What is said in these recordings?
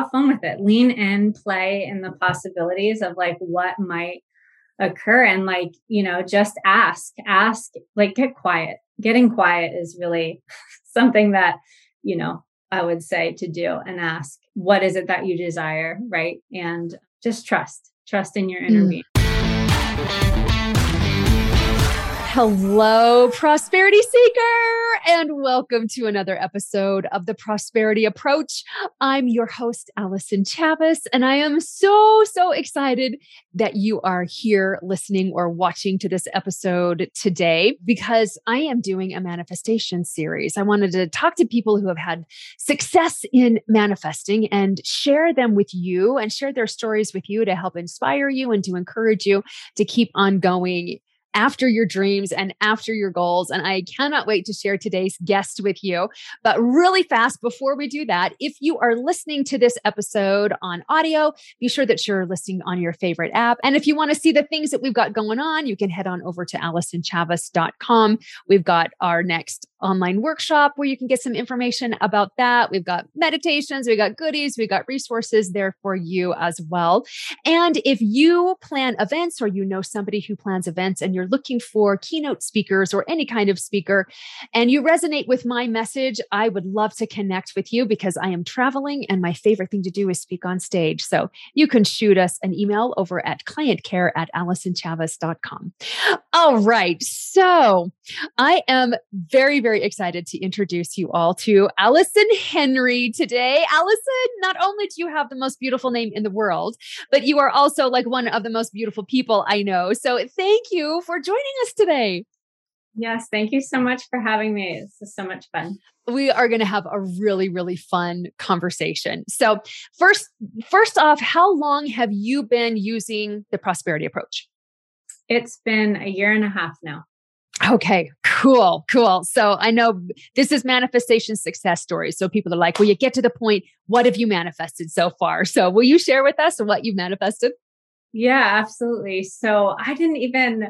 have fun with it. Lean in, play in the possibilities of like what might occur and like, you know, just ask, ask, like get quiet. Getting quiet is really something that, you know, I would say to do and ask, what is it that you desire? Right. And just trust, trust in your inner mm. being. Hello, prosperity seeker, and welcome to another episode of the Prosperity Approach. I'm your host, Allison Chavis, and I am so, so excited that you are here listening or watching to this episode today because I am doing a manifestation series. I wanted to talk to people who have had success in manifesting and share them with you and share their stories with you to help inspire you and to encourage you to keep on going after your dreams and after your goals. And I cannot wait to share today's guest with you. But really fast, before we do that, if you are listening to this episode on audio, be sure that you're listening on your favorite app. And if you want to see the things that we've got going on, you can head on over to AllisonChavis.com. We've got our next online workshop where you can get some information about that. We've got meditations, we've got goodies, we've got resources there for you as well. And if you plan events or you know somebody who plans events and you're looking for keynote speakers or any kind of speaker and you resonate with my message, I would love to connect with you because I am traveling and my favorite thing to do is speak on stage. So you can shoot us an email over at clientcare at AllisonChavis.com. All right. So I am very, very excited to introduce you all to Allison Henry today. Allison, not only do you have the most beautiful name in the world, but you are also like one of the most beautiful people I know. So thank you for joining us today. Yes, thank you so much for having me. This is so much fun. We are going to have a really really fun conversation. So, first first off, how long have you been using the prosperity approach? It's been a year and a half now. Okay, cool, cool. So I know this is manifestation success stories. So people are like, well, you get to the point, what have you manifested so far? So will you share with us what you've manifested? Yeah, absolutely. So I didn't even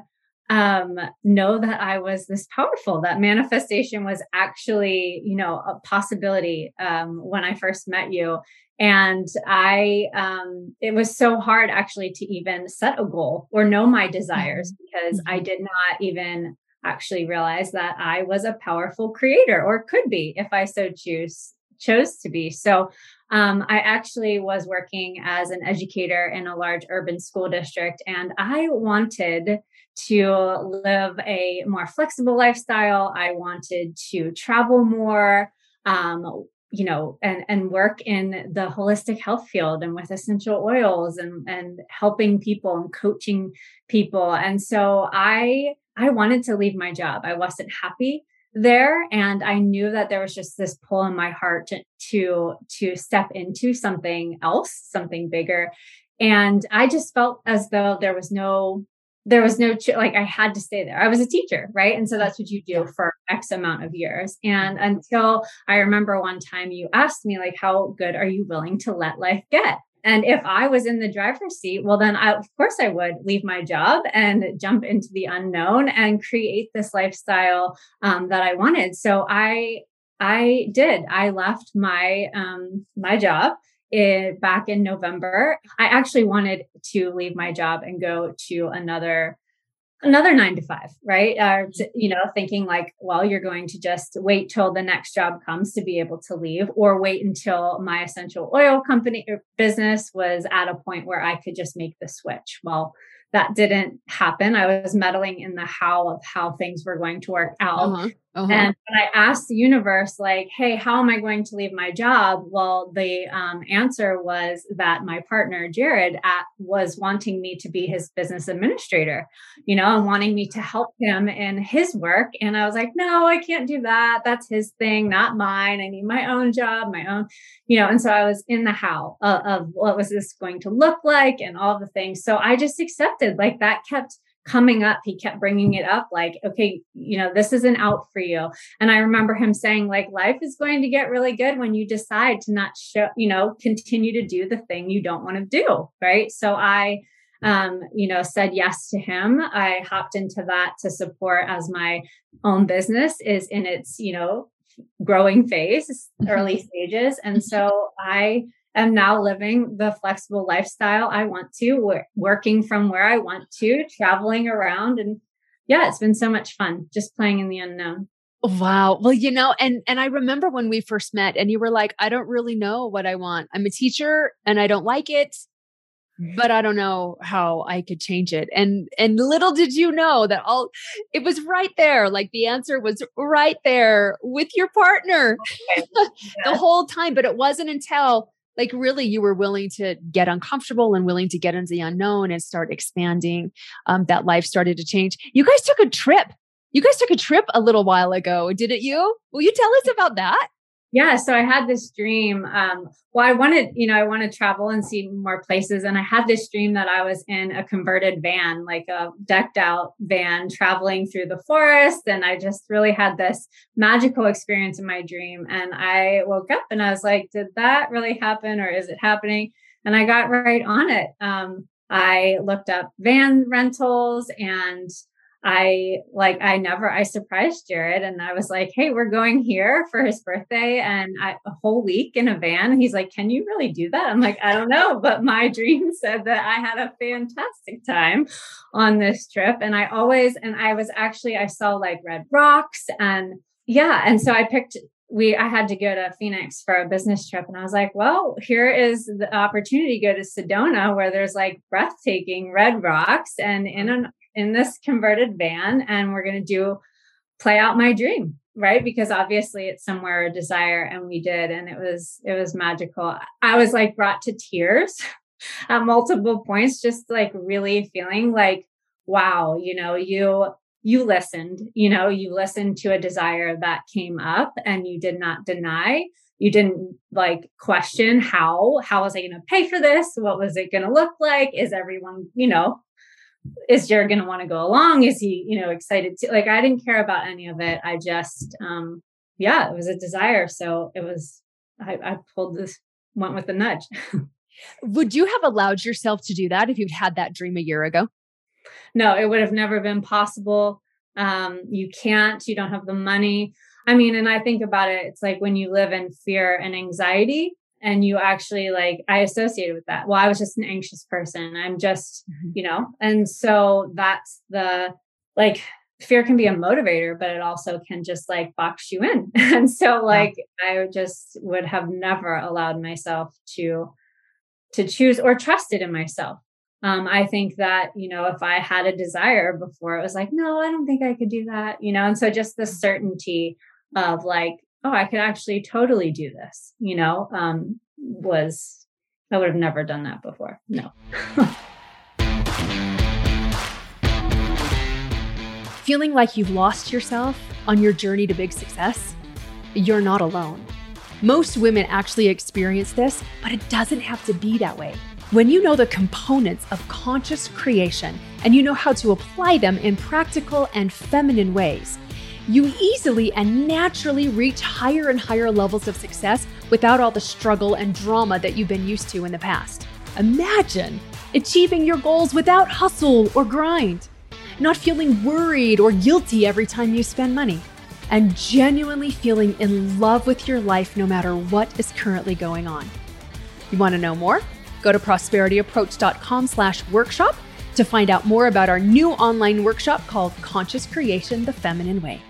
um, know that I was this powerful, that manifestation was actually, you know, a possibility um, when I first met you. And I, um, it was so hard actually to even set a goal or know my desires mm-hmm. because I mm-hmm. did not even actually realize that I was a powerful creator or could be if I so choose chose to be. So um, I actually was working as an educator in a large urban school district, and I wanted to live a more flexible lifestyle. I wanted to travel more. Um, you know, and and work in the holistic health field and with essential oils and and helping people and coaching people. And so I I wanted to leave my job. I wasn't happy there and I knew that there was just this pull in my heart to to, to step into something else, something bigger. And I just felt as though there was no there was no like I had to stay there. I was a teacher, right? And so that's what you do for X amount of years. And mm-hmm. until I remember one time you asked me like how good are you willing to let life get? And if I was in the driver's seat, well, then I, of course I would leave my job and jump into the unknown and create this lifestyle um, that I wanted. So I, I did. I left my um, my job back in November. I actually wanted to leave my job and go to another another nine to five, right? Uh, you know, thinking like, well, you're going to just wait till the next job comes to be able to leave, or wait until my essential oil company er, business was at a point where I could just make the switch. Well, that didn't happen. I was meddling in the how of how things were going to work out. Uh-huh. Uh-huh. And when I asked the universe, like, hey, how am I going to leave my job? Well, the um, answer was that my partner, Jared, at, was wanting me to be his business administrator, you know, and wanting me to help him in his work. And I was like, no, I can't do that. That's his thing, not mine. I need my own job, my own, you know. And so I was in the how of, of what was this going to look like and all the things. So I just accepted, like, that kept coming up he kept bringing it up like okay you know this isn't out for you and i remember him saying like life is going to get really good when you decide to not show you know continue to do the thing you don't want to do right so i um, you know, said yes to him. I hopped into that to support as my own business is in its, you know, growing phase, early stages. And so I am now living the flexible lifestyle I want to, working from where I want to, traveling around. And yeah, it's been so much fun just playing in the unknown. Wow. Well, you know, and and I remember when we first met and you were like, I don't really know what I want. I'm a teacher and I don't like it but I don't know how I could change it. And and little did you know that all it was right there. Like the answer was right there with your partner okay. the whole time. But it wasn't until like really you were willing to get uncomfortable and willing to get into the unknown and start expanding um, that life started to change. You guys took a trip. You guys took a trip a little while ago, didn't you? Will you tell us about that? Yeah, so I had this dream. Um, well, I wanted, you know, I want to travel and see more places. And I had this dream that I was in a converted van, like a decked out van traveling through the forest. And I just really had this magical experience in my dream. And I woke up and I was like, did that really happen or is it happening? And I got right on it. Um, I looked up van rentals and I like I never I surprised Jared and I was like, "Hey, we're going here for his birthday and I, a whole week in a van." he's like, "Can you really do that?" I'm like, "I don't know, but my dream said that I had a fantastic time on this trip and I always and I was actually I saw like red rocks and yeah, and so I picked we I had to go to Phoenix for a business trip and I was like, well, here is the opportunity to go to Sedona where there's like breathtaking red rocks and in an in this converted van and we're going to do play out my dream right? Because obviously it's somewhere a desire and we did and it was it was magical. I was like brought to tears at multiple points just like really feeling like wow you know you you listened you know you listened to a desire that came up and you did not deny. You didn't like question how how was i going to pay for this? What was it going to look like? Is everyone you know is Jared going to want to go along? Is he, you know, excited to like, I didn't care about any of it. I just, um, yeah, it was a desire. So it was, I, I pulled this, went with the nudge. would you have allowed yourself to do that if you'd had that dream a year ago? No, it would have never been possible. Um, you can't, you don't have the money. I mean, and I think about it, it's like when you live in fear and anxiety, and you actually like i associated with that well i was just an anxious person i'm just mm-hmm. you know and so that's the like fear can be a motivator but it also can just like box you in and so like yeah. i just would have never allowed myself to to choose or trusted in myself um, i think that you know if i had a desire before it was like no i don't think i could do that you know and so just the mm-hmm. certainty of like oh, I could actually totally do this, you know, um, was, I would have never done that before. No. Feeling like you've lost yourself on your journey to big success? You're not alone. Most women actually experience this, but it doesn't have to be that way. When you know the components of conscious creation and you know how to apply them in practical and feminine ways, you easily and naturally reach higher and higher levels of success without all the struggle and drama that you've been used to in the past. Imagine achieving your goals without hustle or grind, not feeling worried or guilty every time you spend money, and genuinely feeling in love with your life no matter what is currently going on. You want to know more? Go to prosperityapproach.com slash workshop to find out more about our new online workshop called Conscious Creation the Feminine Way.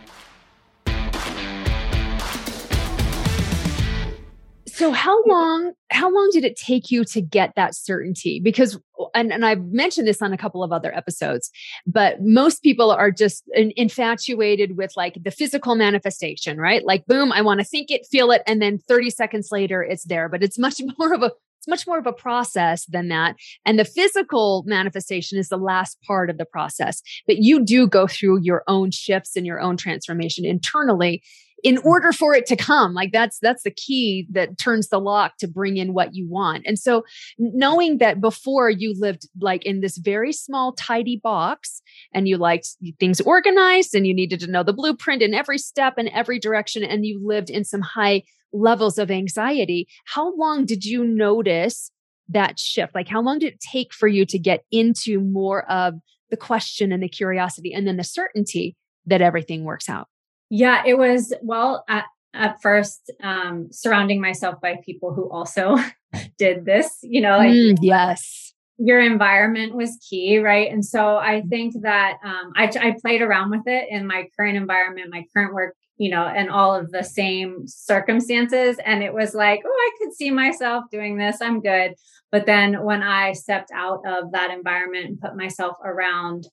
So how long how long did it take you to get that certainty? Because and, and I've mentioned this on a couple of other episodes, but most people are just infatuated with like the physical manifestation, right? Like boom, I want to think it, feel it, and then 30 seconds later it's there. But it's much more of a it's much more of a process than that. And the physical manifestation is the last part of the process. But you do go through your own shifts and your own transformation internally in order for it to come like that's that's the key that turns the lock to bring in what you want. And so knowing that before you lived like in this very small tidy box and you liked things organized and you needed to know the blueprint in every step and every direction and you lived in some high levels of anxiety how long did you notice that shift? Like how long did it take for you to get into more of the question and the curiosity and then the certainty that everything works out yeah, it was, well, uh, at first um, surrounding myself by people who also did this, you know, like mm, yes. Your environment was key, right? And so I think that um, I, I played around with it in my current environment, my current work, you know, and all of the same circumstances. And it was like, oh, I could see myself doing this. I'm good. But then when I stepped out of that environment and put myself around,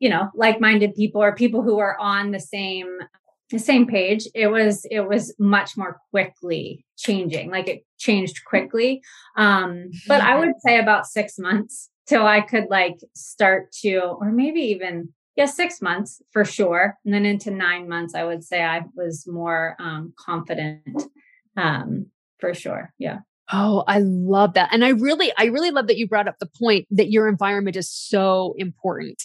you know, like-minded people or people who are on the same the same page it was it was much more quickly changing like it changed quickly. Um but i would say about 6 months till i could like start to or maybe even yeah 6 months for sure. And then into 9 months i would say i was more um confident um for sure. Yeah. Oh, I love that. And I really, I really love that you brought up the point that your environment is so important.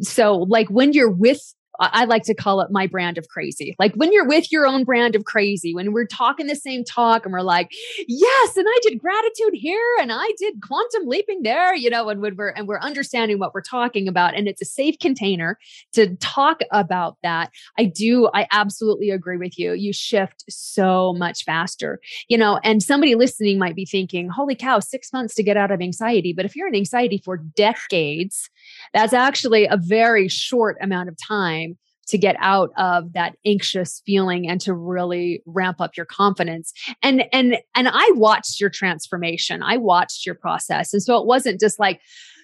So, like when you're with I like to call it my brand of crazy. Like when you're with your own brand of crazy, when we're talking the same talk and we're like, yes, and I did gratitude here and I did quantum leaping there, you know, and when we're and we're understanding what we're talking about and it's a safe container to talk about that. I do, I absolutely agree with you. You shift so much faster, you know, and somebody listening might be thinking, holy cow, six months to get out of anxiety. But if you're in anxiety for decades, that's actually a very short amount of time to get out of that anxious feeling and to really ramp up your confidence and and and i watched your transformation i watched your process and so it wasn't just like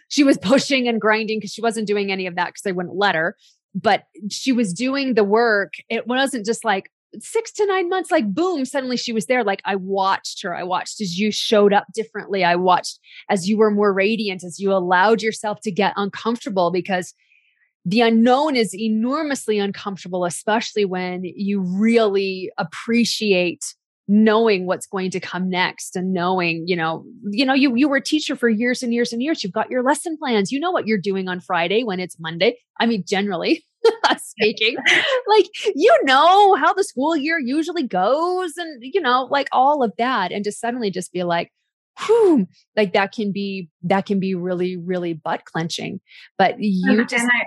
she was pushing and grinding because she wasn't doing any of that because they wouldn't let her but she was doing the work it wasn't just like six to nine months, like boom, suddenly she was there. Like I watched her. I watched as you showed up differently. I watched as you were more radiant, as you allowed yourself to get uncomfortable because the unknown is enormously uncomfortable, especially when you really appreciate knowing what's going to come next and knowing you know you know you you were a teacher for years and years and years you've got your lesson plans you know what you're doing on friday when it's monday i mean generally speaking. like, you know how the school year usually goes and, you know, like all of that. And to suddenly just be like, whew, like that can be, that can be really, really butt clenching. But you and, just. And, I,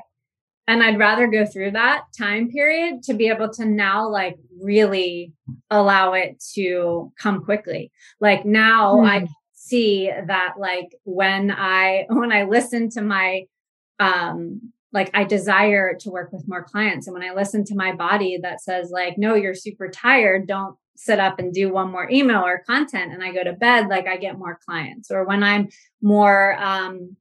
and I'd rather go through that time period to be able to now like really allow it to come quickly. Like now I hmm. see that like when I, when I listen to my, um like I desire to work with more clients. And when I listen to my body that says, like, no, you're super tired, don't sit up and do one more email or content and I go to bed, like I get more clients. Or when I'm more, um,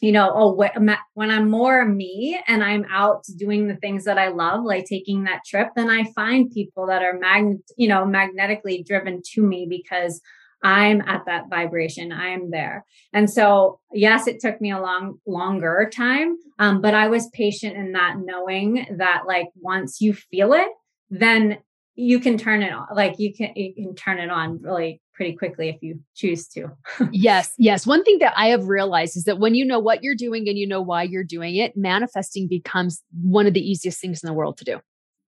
you know, oh, when I'm more me and I'm out doing the things that I love, like taking that trip, then I find people that are magnet, you know, magnetically driven to me because I'm at that vibration. I am there. And so, yes, it took me a long, longer time. Um, but I was patient in that knowing that like once you feel it, then you can turn it on. Like you can, you can turn it on really pretty quickly if you choose to. yes. Yes. One thing that I have realized is that when you know what you're doing and you know why you're doing it, manifesting becomes one of the easiest things in the world to do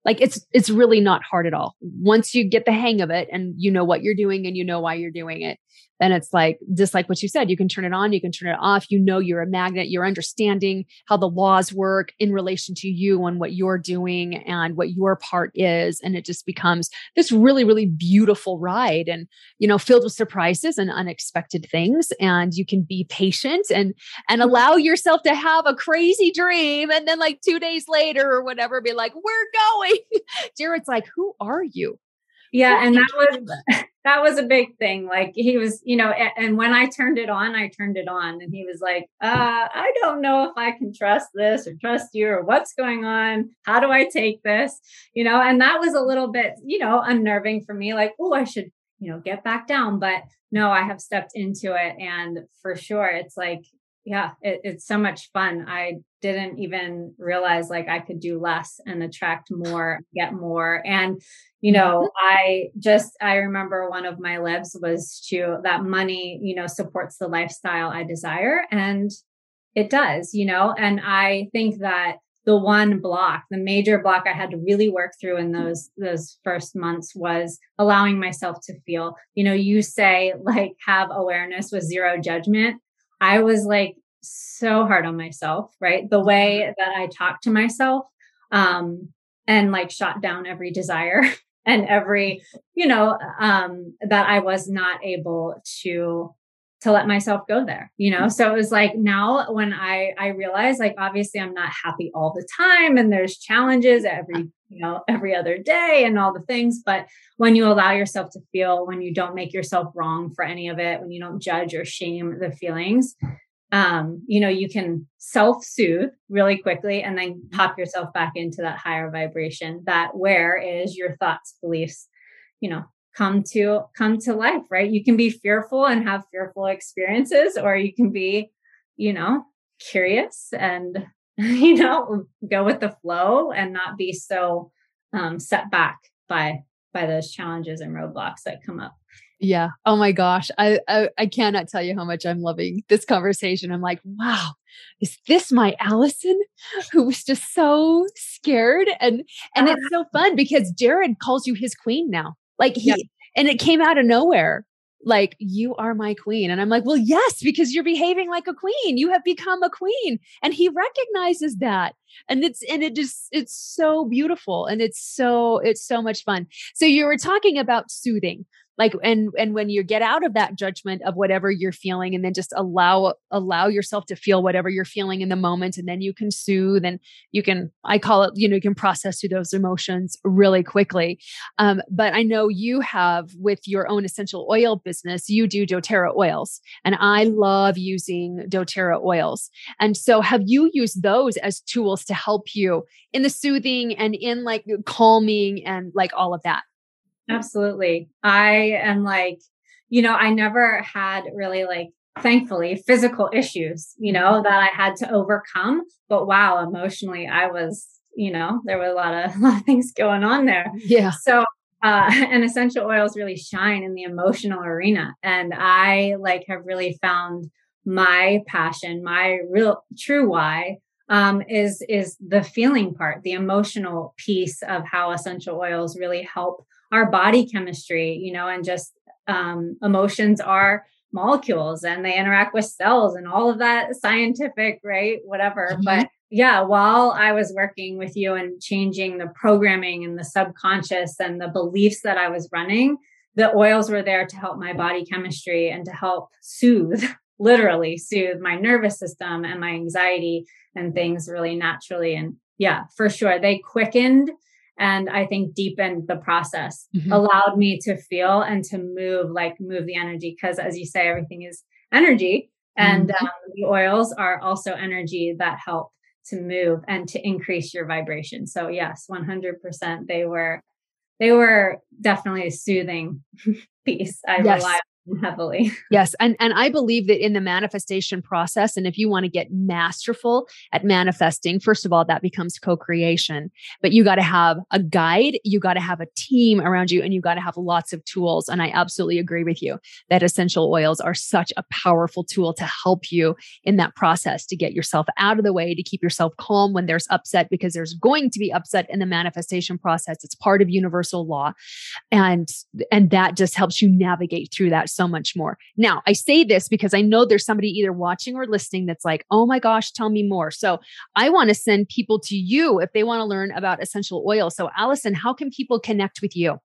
like it's it's really not hard at all once you get the hang of it and you know what you're doing and you know why you're doing it then it's like just like what you said you can turn it on you can turn it off. You know you're a magnet you're understanding how the laws work in relation to you and what you're doing and what your part is. And it just becomes this really really beautiful ride and you know filled with surprises and unexpected things. And you can be patient and and mm-hmm. allow yourself to have a crazy dream and then like 2 days later or whatever be like we're going. Jared's like who are you yeah and that was that. was a big thing like he was you know and, when i turned it on i turned it on and he was like uh i don't know if i can trust this or trust you or what's going on. How do i take this? You know and that was a little bit you know unnerving for me like oh i should you know get back down but no i have stepped into it and for sure it's like yeah it, it's so much fun. I didn't even realize like i could do less and attract more get more. And you know mm-hmm. i just i remember one of my lives was to that money you know supports the lifestyle i desire and it does you know? And i think that the one block the major block i had to really work through in those those first months was allowing myself to feel you know you say like have awareness with zero judgment. I was like so hard on myself, right? The way that I talked to myself um, and like shot down every desire and every, you know, um, that I was not able to to let myself go there you know? So it was like now when i i realize like obviously i'm not happy all the time and there's challenges every you know every other day and all the things but when you allow yourself to feel when you don't make yourself wrong for any of it when you don't judge or shame the feelings um you know you can self-soothe really quickly and then pop yourself back into that higher vibration that where is your thoughts beliefs you know come to come to life right? You can be fearful and have fearful experiences or you can be you know curious and you know go with the flow and not be so um, set back by by those challenges and roadblocks that come up yeah oh my gosh I, I i cannot tell you how much i'm loving this conversation i'm like wow is this my allison who was just so scared and and it's so fun because jared calls you his queen now like he, and it came out of nowhere. Like, you are my queen. And I'm like, well, yes, because you're behaving like a queen. You have become a queen. And he recognizes that. And it's, and it just, it's so beautiful. And it's so, it's so much fun. So you were talking about soothing like and and when you get out of that judgment of whatever you're feeling and then just allow allow yourself to feel whatever you're feeling in the moment and then you can soothe and you can i call it you know you can process through those emotions really quickly. Um, but i know you have with your own essential oil business you do doterra oils and i love using doterra oils. And so have you used those as tools to help you in the soothing and in like calming and like all of that Absolutely. I am like, you know, I never had really like, thankfully, physical issues, you know, that I had to overcome. But wow, emotionally, I was, you know, there were a lot of, a lot of things going on there. Yeah. So, uh, and essential oils really shine in the emotional arena. And I like have really found my passion, my real true why um, is is the feeling part, the emotional piece of how essential oils really help our body chemistry, you know, and just um, emotions are molecules and they interact with cells and all of that scientific, right? Whatever. Mm-hmm. But yeah, while I was working with you and changing the programming and the subconscious and the beliefs that I was running, the oils were there to help my body chemistry and to help soothe, literally soothe my nervous system and my anxiety and things really naturally. And yeah, for sure, they quickened and I think deepened the process, mm-hmm. allowed me to feel and to move, like move the energy. Because as you say, everything is energy, and mm-hmm. um, the oils are also energy that help to move and to increase your vibration. So yes, 100%. They were, they were definitely a soothing piece. I yes. rely heavily. Yes. And and I believe that in the manifestation process, and if you want to get masterful at manifesting, first of all, that becomes co-creation. But you got to have a guide, you got to have a team around you, and you got to have lots of tools. And I absolutely agree with you that essential oils are such a powerful tool to help you in that process to get yourself out of the way, to keep yourself calm when there's upset, because there's going to be upset in the manifestation process. It's part of universal law. And and that just helps you navigate through that so much more. Now, I say this because I know there's somebody either watching or listening that's like, oh my gosh, tell me more. So I want to send people to you if they want to learn about essential oil. So, Allison, how can people connect with you?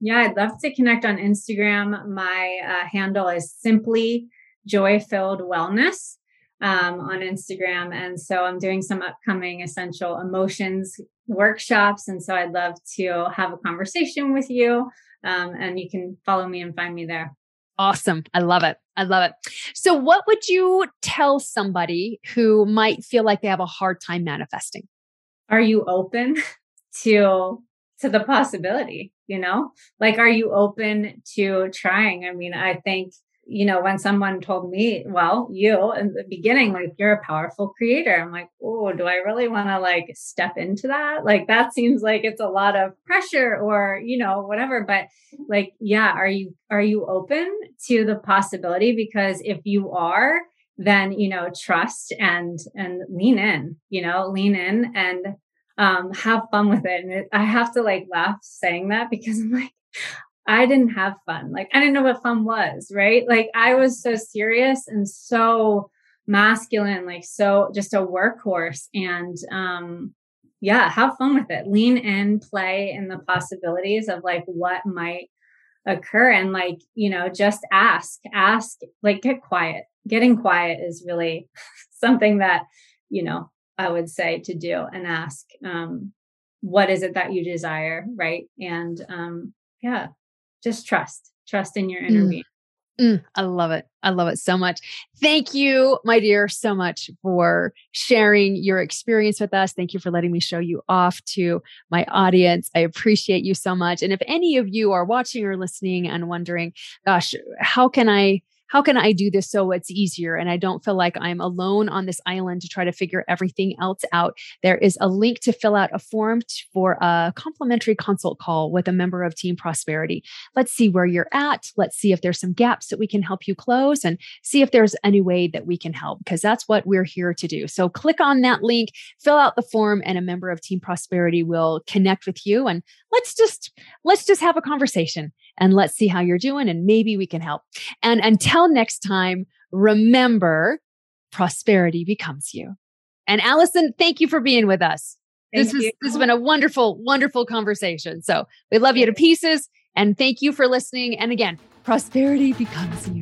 Yeah, I'd love to connect on Instagram. My uh, handle is simply joy filled wellness um, on Instagram. And so I'm doing some upcoming essential emotions workshops. And so I'd love to have a conversation with you. Um, and you can follow me and find me there. Awesome. I love it. I love it. So, what would you tell somebody who might feel like they have a hard time manifesting? Are you open to to the possibility, you know? Like are you open to trying? I mean, I think you know, when someone told me, well, you in the beginning, like you're a powerful creator, I'm like, oh, do I really want to like step into that? Like that seems like it's a lot of pressure or, you know, whatever. But like, yeah, are you are you open to the possibility? Because if you are, then you know, trust and and lean in, you know, lean in and um have fun with it. And it, I have to like laugh saying that because I'm like, I didn't have fun. Like I didn't know what fun was, right? Like I was so serious and so masculine, like so just a workhorse. And um yeah, have fun with it. Lean in, play in the possibilities of like what might occur and like, you know, just ask, ask, like get quiet. Getting quiet is really something that, you know, I would say to do and ask, um, what is it that you desire? Right. And, um, yeah, just trust, trust in your inner mm. being. Mm, I love it. I love it so much. Thank you, my dear, so much for sharing your experience with us. Thank you for letting me show you off to my audience. I appreciate you so much. And if any of you are watching or listening and wondering, gosh, how can I how can I do this so it's easier and I don't feel like I'm alone on this island to try to figure everything else out? There is a link to fill out a form for a complimentary consult call with a member of Team Prosperity. Let's see where you're at. Let's see if there's some gaps that we can help you close and see if there's any way that we can help because that's what we're here to do. So click on that link, fill out the form and a member of Team Prosperity will connect with you and let's just let's just have a conversation and let's see how you're doing and maybe we can help. And until next time, remember prosperity becomes you. And Allison, thank you for being with us. Thank this, is, this has been a wonderful, wonderful conversation. So we love you to pieces. And thank you for listening. And again, prosperity becomes you.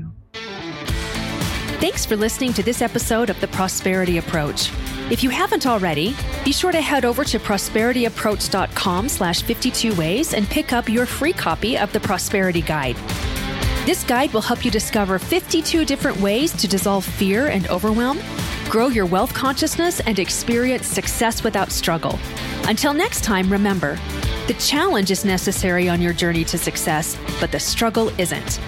Thanks for listening to this episode of The Prosperity Approach. If you haven't already, be sure to head over to prosperityapproach.com slash 52 ways and pick up your free copy of the Prosperity Guide. This guide will help you discover 52 different ways to dissolve fear and overwhelm, grow your wealth consciousness, and experience success without struggle. Until next time, remember, the challenge is necessary on your journey to success, but the struggle isn't.